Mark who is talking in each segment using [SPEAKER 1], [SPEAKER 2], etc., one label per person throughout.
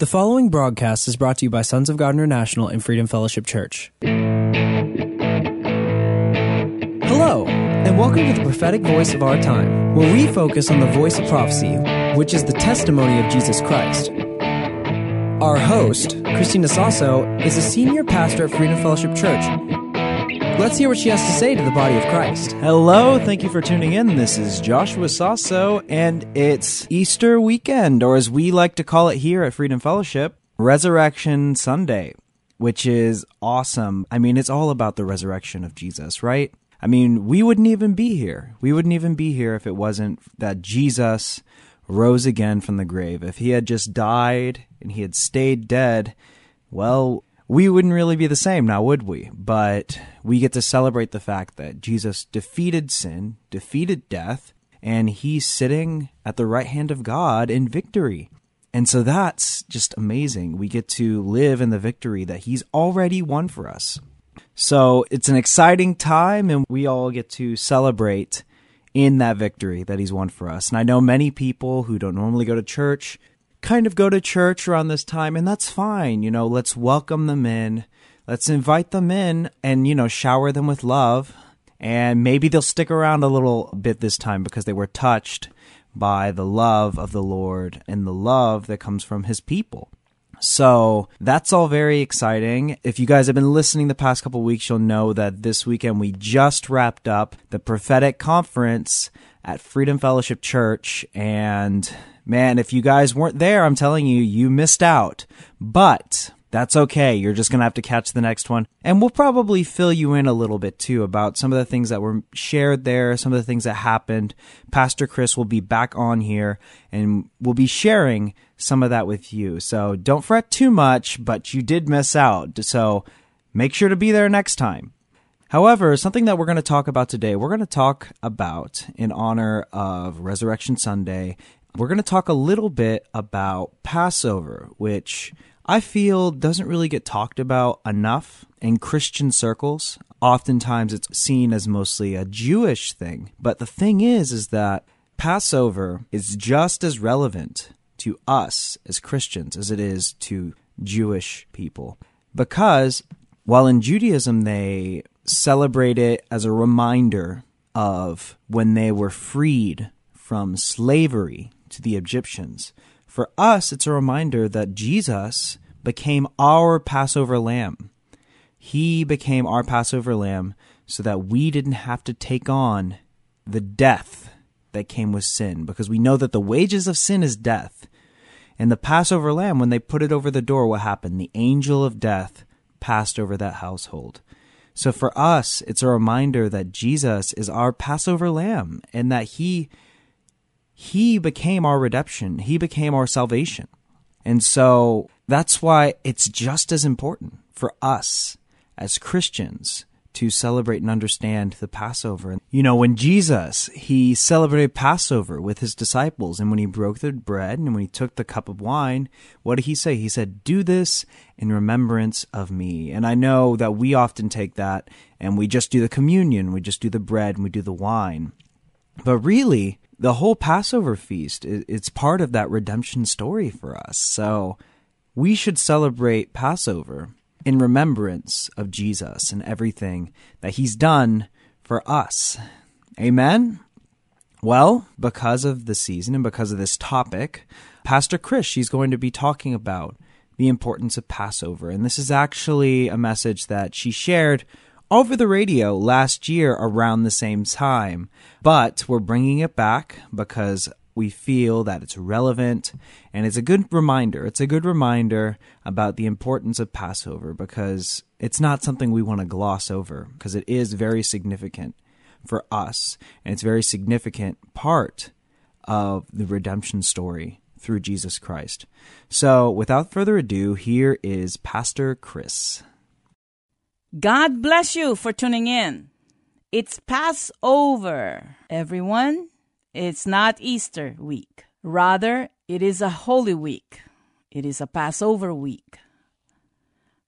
[SPEAKER 1] The following broadcast is brought to you by Sons of God International and Freedom Fellowship Church. Hello, and welcome to the prophetic voice of our time, where we focus on the voice of prophecy, which is the testimony of Jesus Christ. Our host, Christina Sasso, is a senior pastor at Freedom Fellowship Church. Let's hear what she has to say to the body of Christ.
[SPEAKER 2] Hello, thank you for tuning in. This is Joshua Sasso, and it's Easter weekend, or as we like to call it here at Freedom Fellowship, Resurrection Sunday, which is awesome. I mean, it's all about the resurrection of Jesus, right? I mean, we wouldn't even be here. We wouldn't even be here if it wasn't that Jesus rose again from the grave. If he had just died and he had stayed dead, well, we wouldn't really be the same now, would we? But we get to celebrate the fact that Jesus defeated sin, defeated death, and he's sitting at the right hand of God in victory. And so that's just amazing. We get to live in the victory that he's already won for us. So it's an exciting time, and we all get to celebrate in that victory that he's won for us. And I know many people who don't normally go to church kind of go to church around this time, and that's fine. You know, let's welcome them in. Let's invite them in and, you know, shower them with love. And maybe they'll stick around a little bit this time because they were touched by the love of the Lord and the love that comes from his people. So that's all very exciting. If you guys have been listening the past couple weeks, you'll know that this weekend we just wrapped up the prophetic conference at Freedom Fellowship Church. And man, if you guys weren't there, I'm telling you, you missed out. But that's okay. You're just going to have to catch the next one. And we'll probably fill you in a little bit too about some of the things that were shared there, some of the things that happened. Pastor Chris will be back on here and we'll be sharing some of that with you. So don't fret too much, but you did miss out. So make sure to be there next time. However, something that we're going to talk about today, we're going to talk about in honor of Resurrection Sunday. We're going to talk a little bit about Passover, which I feel doesn't really get talked about enough in Christian circles. Oftentimes it's seen as mostly a Jewish thing. But the thing is, is that Passover is just as relevant to us as Christians as it is to Jewish people. Because while in Judaism they celebrate it as a reminder of when they were freed from slavery to the Egyptians, for us it's a reminder that Jesus became our Passover lamb. He became our Passover lamb so that we didn't have to take on the death that came with sin because we know that the wages of sin is death. And the Passover lamb, when they put it over the door, what happened? The angel of death passed over that household. So for us, it's a reminder that Jesus is our Passover lamb and that he he became our redemption. He became our salvation. And so that's why it's just as important for us as Christians to celebrate and understand the Passover. You know, when Jesus, he celebrated Passover with his disciples, and when he broke the bread and when he took the cup of wine, what did he say? He said, Do this in remembrance of me. And I know that we often take that and we just do the communion, we just do the bread and we do the wine. But really, the whole Passover feast, it's part of that redemption story for us. So we should celebrate Passover in remembrance of Jesus and everything that he's done for us. Amen. Well, because of the season and because of this topic, Pastor Chris, she's going to be talking about the importance of Passover. And this is actually a message that she shared over the radio last year around the same time. But we're bringing it back because we feel that it's relevant and it's a good reminder. It's a good reminder about the importance of Passover because it's not something we want to gloss over because it is very significant for us and it's a very significant part of the redemption story through Jesus Christ. So, without further ado, here is Pastor Chris.
[SPEAKER 3] God bless you for tuning in. It's Passover, everyone. It's not Easter week. Rather, it is a holy week. It is a Passover week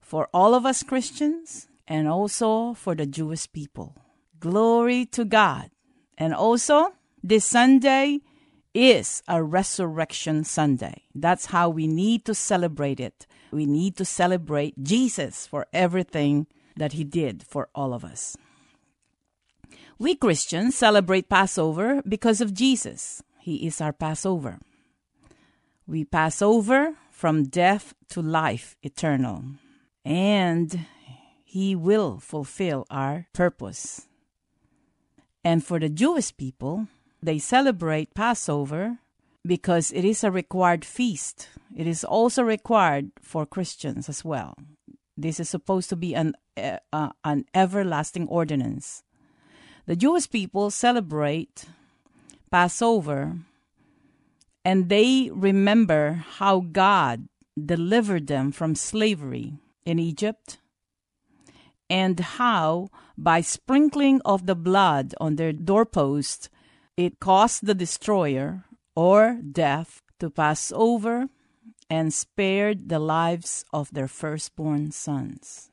[SPEAKER 3] for all of us Christians and also for the Jewish people. Glory to God. And also, this Sunday is a resurrection Sunday. That's how we need to celebrate it. We need to celebrate Jesus for everything that he did for all of us. We Christians celebrate Passover because of Jesus. He is our Passover. We pass over from death to life eternal, and He will fulfill our purpose. And for the Jewish people, they celebrate Passover because it is a required feast. It is also required for Christians as well. This is supposed to be an uh, an everlasting ordinance. The Jewish people celebrate Passover and they remember how God delivered them from slavery in Egypt and how by sprinkling of the blood on their doorpost it caused the destroyer or death to pass over and spared the lives of their firstborn sons.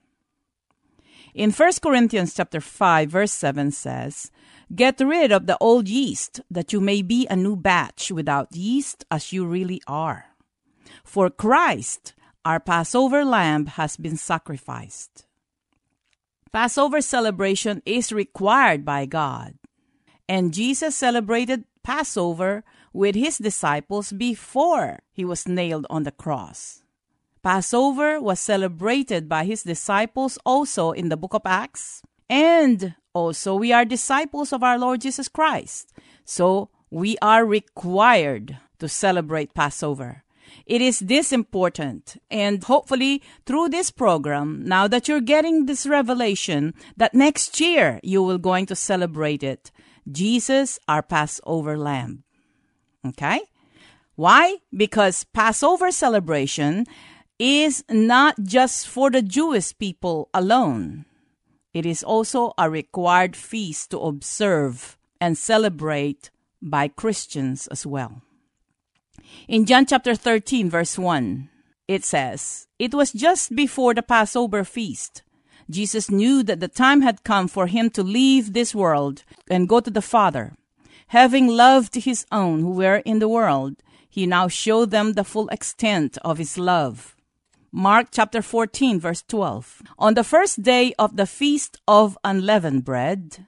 [SPEAKER 3] In 1 Corinthians chapter 5 verse 7 says, Get rid of the old yeast that you may be a new batch without yeast as you really are. For Christ, our Passover lamb has been sacrificed. Passover celebration is required by God. And Jesus celebrated Passover with his disciples before he was nailed on the cross. Passover was celebrated by his disciples also in the book of Acts, and also we are disciples of our Lord Jesus Christ. So we are required to celebrate Passover. It is this important, and hopefully through this program, now that you're getting this revelation, that next year you will going to celebrate it. Jesus, our Passover Lamb. Okay? Why? Because Passover celebration is not just for the Jewish people alone. It is also a required feast to observe and celebrate by Christians as well. In John chapter 13, verse 1, it says, It was just before the Passover feast. Jesus knew that the time had come for him to leave this world and go to the Father. Having loved his own who were in the world, he now showed them the full extent of his love. Mark chapter 14, verse 12. On the first day of the feast of unleavened bread,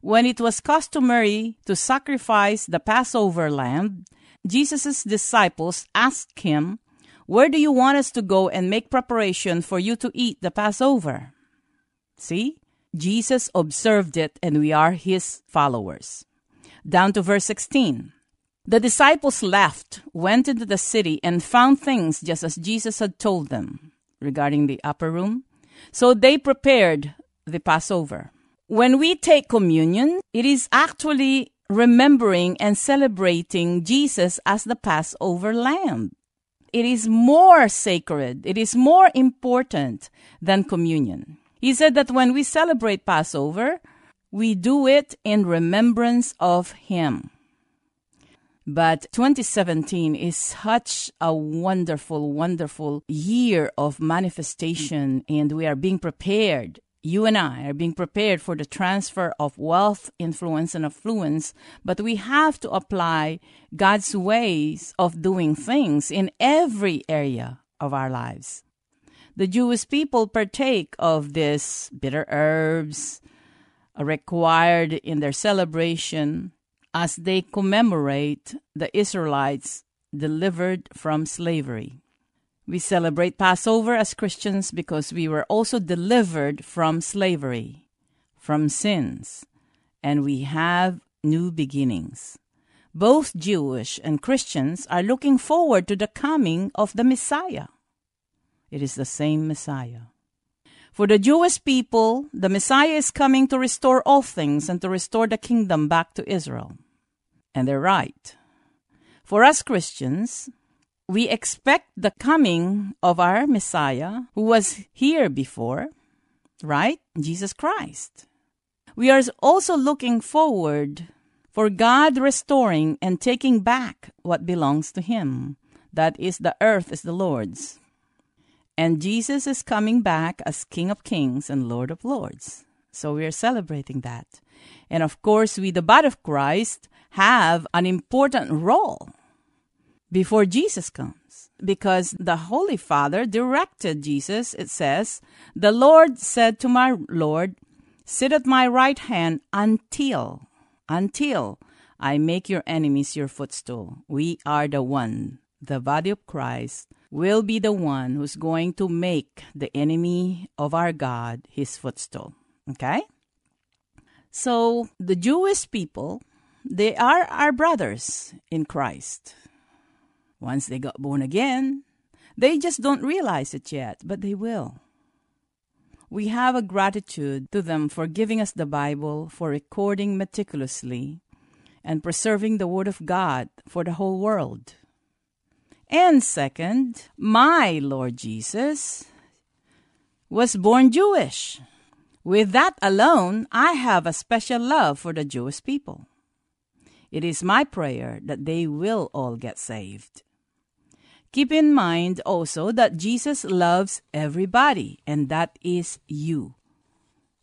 [SPEAKER 3] when it was customary to sacrifice the Passover lamb, Jesus' disciples asked him, Where do you want us to go and make preparation for you to eat the Passover? See? Jesus observed it, and we are his followers. Down to verse 16. The disciples left, went into the city, and found things just as Jesus had told them regarding the upper room. So they prepared the Passover. When we take communion, it is actually remembering and celebrating Jesus as the Passover lamb. It is more sacred, it is more important than communion. He said that when we celebrate Passover, we do it in remembrance of Him. But 2017 is such a wonderful, wonderful year of manifestation, and we are being prepared. You and I are being prepared for the transfer of wealth, influence, and affluence, but we have to apply God's ways of doing things in every area of our lives. The Jewish people partake of these bitter herbs required in their celebration as they commemorate the Israelites delivered from slavery. We celebrate Passover as Christians because we were also delivered from slavery, from sins, and we have new beginnings. Both Jewish and Christians are looking forward to the coming of the Messiah. It is the same Messiah. For the Jewish people, the Messiah is coming to restore all things and to restore the kingdom back to Israel. And they're right. For us Christians, we expect the coming of our Messiah who was here before, right? Jesus Christ. We are also looking forward for God restoring and taking back what belongs to Him. That is, the earth is the Lord's. And Jesus is coming back as King of Kings and Lord of Lords. So we are celebrating that. And of course, we, the body of Christ, have an important role before Jesus comes. Because the Holy Father directed Jesus, it says, The Lord said to my Lord, Sit at my right hand until, until I make your enemies your footstool. We are the one, the body of Christ, will be the one who's going to make the enemy of our God his footstool. Okay? So the Jewish people, they are our brothers in Christ. Once they got born again, they just don't realize it yet, but they will. We have a gratitude to them for giving us the Bible, for recording meticulously, and preserving the Word of God for the whole world. And second, my Lord Jesus was born Jewish. With that alone, I have a special love for the Jewish people. It is my prayer that they will all get saved. Keep in mind also that Jesus loves everybody, and that is you.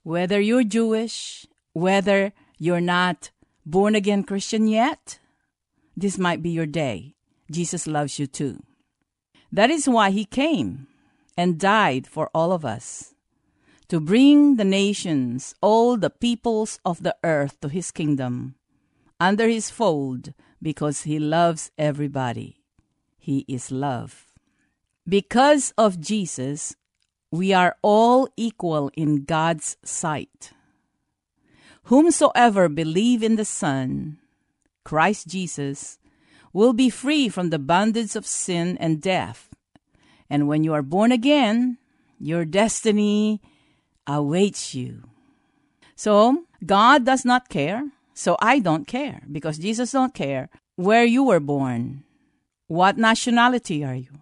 [SPEAKER 3] Whether you're Jewish, whether you're not born again Christian yet, this might be your day. Jesus loves you too. That is why he came and died for all of us to bring the nations, all the peoples of the earth to his kingdom, under his fold, because he loves everybody. He is love. Because of Jesus, we are all equal in God's sight. Whomsoever believe in the Son, Christ Jesus, will be free from the bondage of sin and death. And when you are born again, your destiny awaits you. So, God does not care, so I don't care because Jesus don't care where you were born. What nationality are you?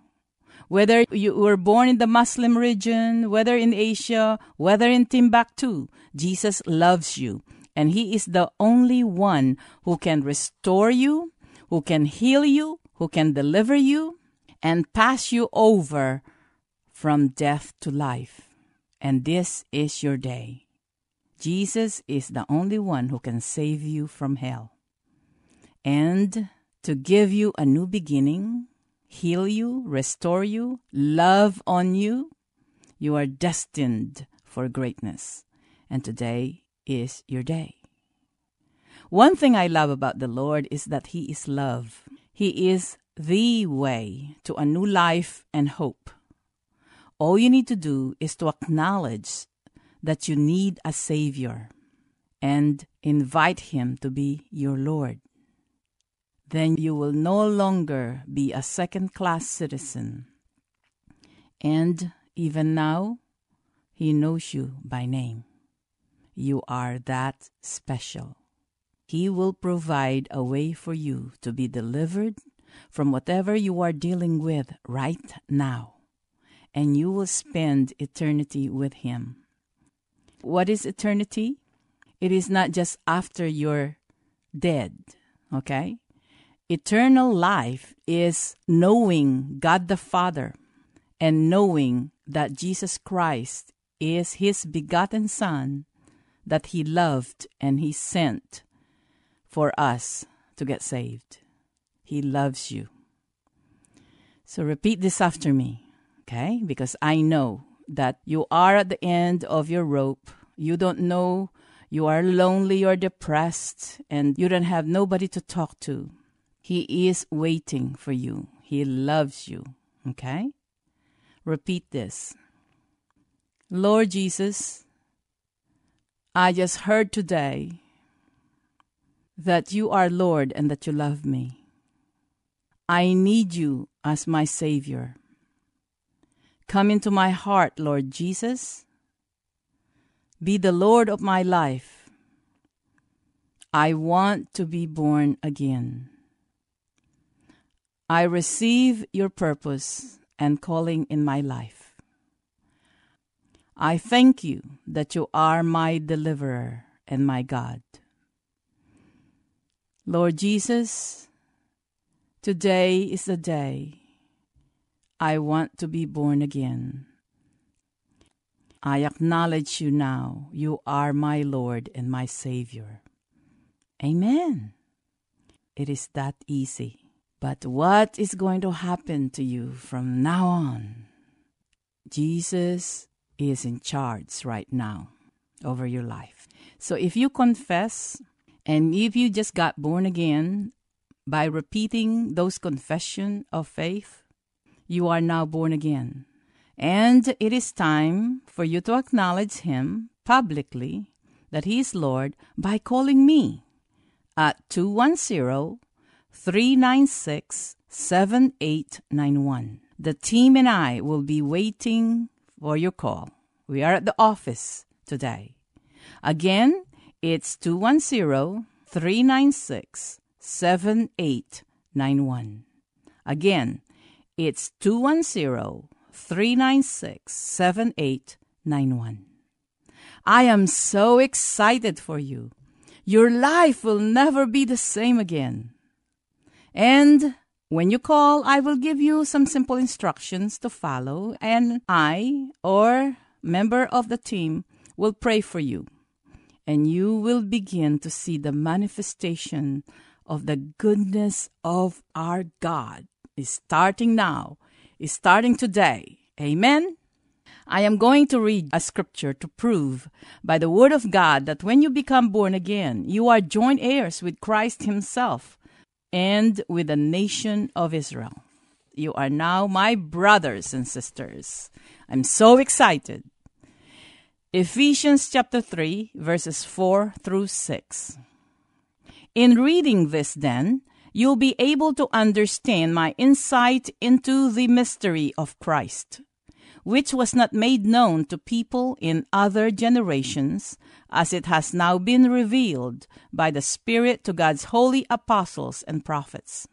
[SPEAKER 3] Whether you were born in the Muslim region, whether in Asia, whether in Timbuktu, Jesus loves you. And He is the only one who can restore you, who can heal you, who can deliver you, and pass you over from death to life. And this is your day. Jesus is the only one who can save you from hell. And to give you a new beginning, heal you, restore you, love on you. You are destined for greatness. And today is your day. One thing I love about the Lord is that He is love. He is the way to a new life and hope. All you need to do is to acknowledge that you need a Savior and invite Him to be your Lord then you will no longer be a second class citizen. And even now, He knows you by name. You are that special. He will provide a way for you to be delivered from whatever you are dealing with right now, and you will spend eternity with Him. What is eternity? It is not just after you're dead, okay? Eternal life is knowing God the Father and knowing that Jesus Christ is His begotten Son that He loved and He sent for us to get saved. He loves you. So repeat this after me, okay? Because I know that you are at the end of your rope. You don't know, you are lonely or depressed, and you don't have nobody to talk to. He is waiting for you. He loves you. Okay? Repeat this. Lord Jesus, I just heard today that you are Lord and that you love me. I need you as my Savior. Come into my heart, Lord Jesus. Be the Lord of my life. I want to be born again. I receive your purpose and calling in my life. I thank you that you are my deliverer and my God. Lord Jesus, today is the day I want to be born again. I acknowledge you now. You are my Lord and my Savior. Amen. It is that easy. But what is going to happen to you from now on? Jesus is in charge right now over your life. So if you confess and if you just got born again by repeating those confession of faith, you are now born again. And it is time for you to acknowledge him publicly that he is Lord by calling me at 210 396 7891. The team and I will be waiting for your call. We are at the office today. Again, it's 210 396 7891. Again, it's 210 396 7891. I am so excited for you. Your life will never be the same again. And when you call, I will give you some simple instructions to follow, and I or member of the team will pray for you. And you will begin to see the manifestation of the goodness of our God is starting now, is starting today. Amen. I am going to read a scripture to prove by the word of God that when you become born again, you are joint heirs with Christ Himself and with the nation of Israel. You are now my brothers and sisters. I'm so excited. Ephesians chapter 3, verses 4 through 6. In reading this, then, you'll be able to understand my insight into the mystery of Christ, which was not made known to people in other generations, as it has now been revealed by the Spirit to God's holy apostles and prophets.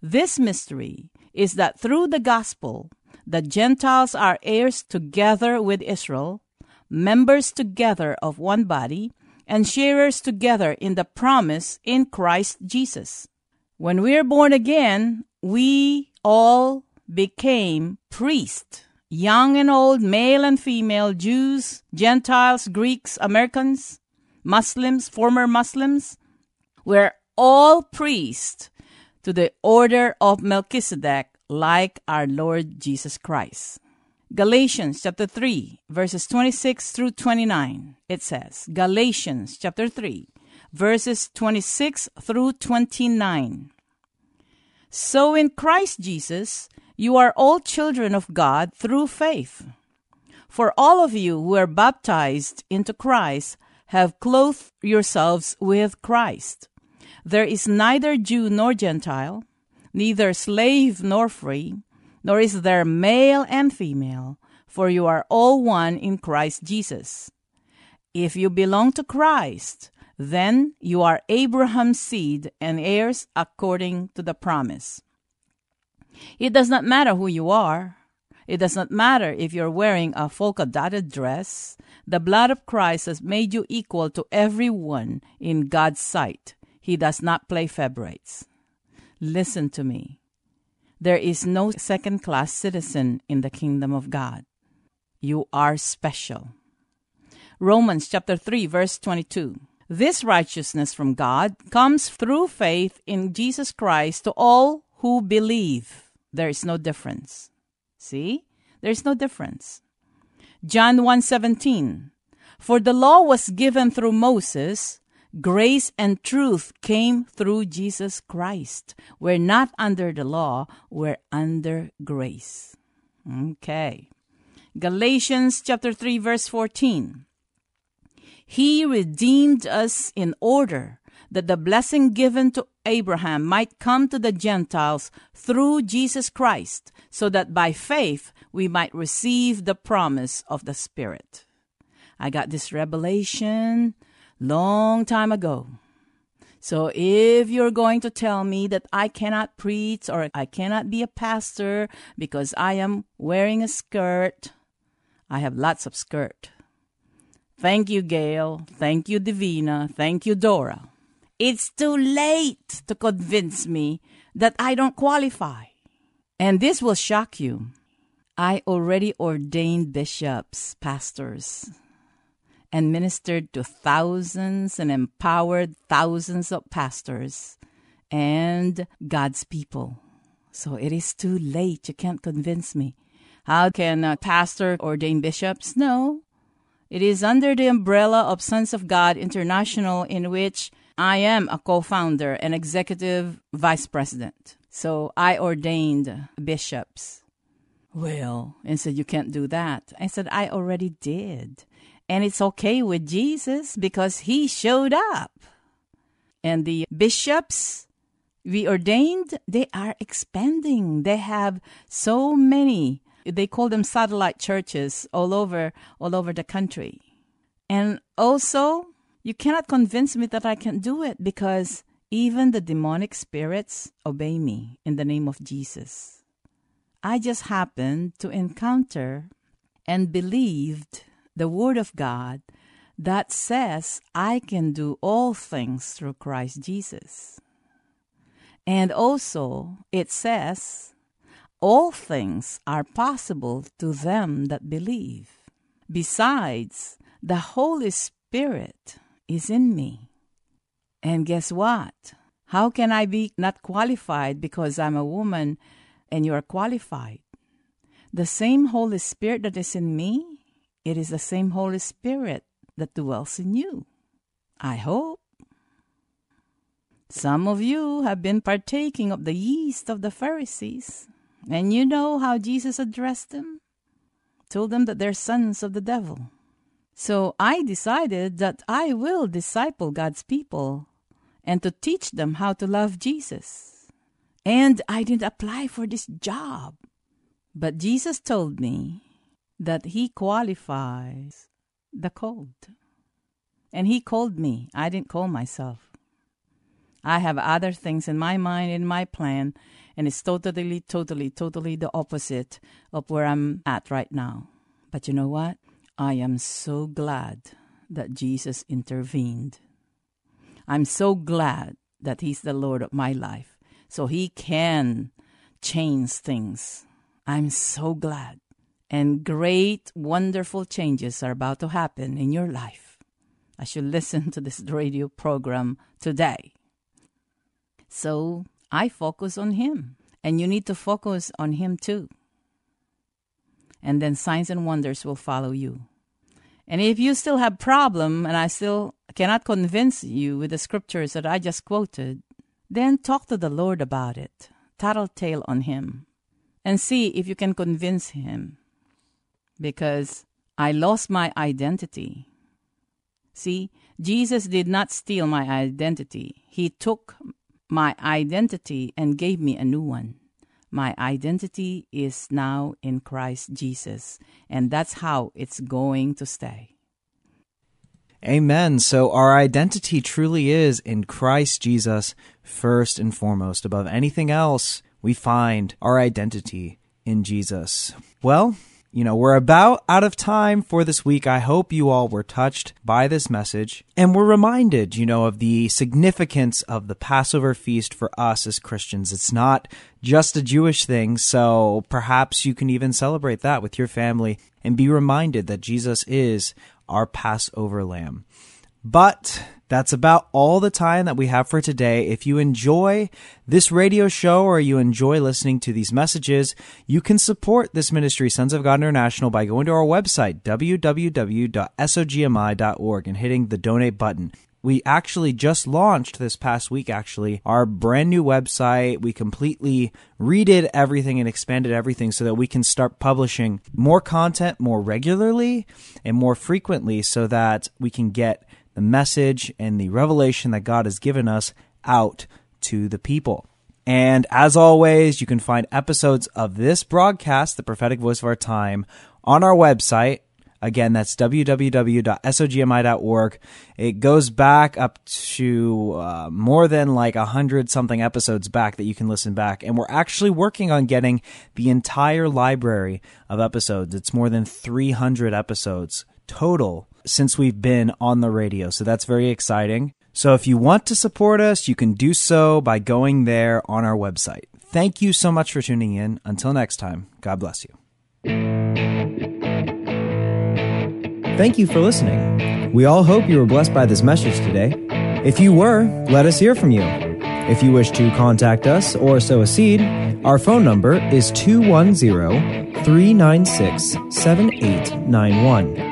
[SPEAKER 3] This mystery is that through the gospel, the Gentiles are heirs together with Israel, members together of one body, and sharers together in the promise in Christ Jesus. When we're born again, we all became priests, young and old, male and female, Jews, Gentiles, Greeks, Americans, Muslims, former Muslims. We're all priests to the order of Melchizedek, like our Lord Jesus Christ. Galatians chapter 3, verses 26 through 29. It says, Galatians chapter 3, verses 26 through 29. So in Christ Jesus, you are all children of God through faith. For all of you who are baptized into Christ have clothed yourselves with Christ. There is neither Jew nor Gentile, neither slave nor free, nor is there male and female, for you are all one in Christ Jesus. If you belong to Christ, then you are Abraham's seed and heirs according to the promise. It does not matter who you are. It does not matter if you're wearing a polka dotted dress. The blood of Christ has made you equal to everyone in God's sight. He does not play favorites. Listen to me. There is no second class citizen in the kingdom of God. You are special. Romans chapter 3 verse 22. This righteousness from God comes through faith in Jesus Christ to all who believe. There is no difference. See? There is no difference. John 1:17 For the law was given through Moses, grace and truth came through Jesus Christ. We're not under the law, we're under grace. Okay. Galatians chapter 3 verse 14. He redeemed us in order that the blessing given to Abraham might come to the Gentiles through Jesus Christ, so that by faith we might receive the promise of the Spirit. I got this revelation long time ago. So if you're going to tell me that I cannot preach or I cannot be a pastor because I am wearing a skirt, I have lots of skirt. Thank you, Gail. Thank you, Divina. Thank you, Dora. It's too late to convince me that I don't qualify. And this will shock you. I already ordained bishops, pastors, and ministered to thousands and empowered thousands of pastors and God's people. So it is too late. You can't convince me. How can a pastor ordain bishops? No. It is under the umbrella of Sons of God International, in which I am a co founder and executive vice president. So I ordained bishops. Well, and said, You can't do that. I said, I already did. And it's okay with Jesus because he showed up. And the bishops we ordained, they are expanding. They have so many. They call them satellite churches all over all over the country. And also, you cannot convince me that I can do it because even the demonic spirits obey me in the name of Jesus. I just happened to encounter and believed the Word of God that says I can do all things through Christ Jesus. And also, it says, all things are possible to them that believe. Besides, the Holy Spirit is in me. And guess what? How can I be not qualified because I'm a woman and you are qualified? The same Holy Spirit that is in me it is the same Holy Spirit that dwells in you. I hope. Some of you have been partaking of the yeast of the Pharisees, and you know how Jesus addressed them. Told them that they're sons of the devil. So I decided that I will disciple God's people and to teach them how to love Jesus. And I didn't apply for this job. But Jesus told me that he qualifies the called. And he called me. I didn't call myself. I have other things in my mind, in my plan, and it's totally, totally, totally the opposite of where I'm at right now. But you know what? I am so glad that Jesus intervened. I'm so glad that He's the Lord of my life, so He can change things. I'm so glad and great, wonderful changes are about to happen in your life as you listen to this radio program today. So I focus on Him, and you need to focus on Him too. And then signs and wonders will follow you. And if you still have problem and I still cannot convince you with the scriptures that I just quoted, then talk to the Lord about it. Tattletale on him and see if you can convince him because I lost my identity. See, Jesus did not steal my identity. He took my identity and gave me a new one. My identity is now in Christ Jesus, and that's how it's going to stay.
[SPEAKER 2] Amen. So our identity truly is in Christ Jesus first and foremost. Above anything else, we find our identity in Jesus. Well, you know, we're about out of time for this week. I hope you all were touched by this message and we're reminded, you know, of the significance of the Passover feast for us as Christians. It's not just a Jewish thing, so perhaps you can even celebrate that with your family and be reminded that Jesus is our Passover lamb. But that's about all the time that we have for today. If you enjoy this radio show or you enjoy listening to these messages, you can support this ministry, Sons of God International, by going to our website, www.sogmi.org, and hitting the donate button. We actually just launched this past week, actually, our brand new website. We completely redid everything and expanded everything so that we can start publishing more content more regularly and more frequently so that we can get the message and the revelation that God has given us out to the people. And as always, you can find episodes of this broadcast, The Prophetic Voice of Our Time, on our website Again, that's www.sogmi.org. It goes back up to uh, more than like a hundred something episodes back that you can listen back. And we're actually working on getting the entire library of episodes. It's more than 300 episodes total since we've been on the radio. So that's very exciting. So if you want to support us, you can do so by going there on our website. Thank you so much for tuning in. Until next time, God bless you. Thank you for listening. We all hope you were blessed by this message today. If you were, let us hear from you. If you wish to contact us or sow a seed, our phone number is 210 396 7891.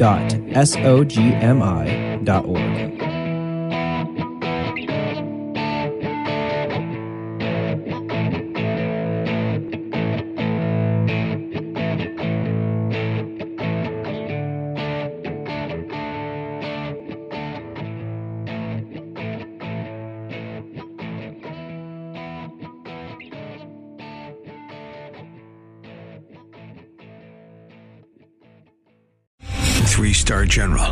[SPEAKER 2] www.sogmi.org.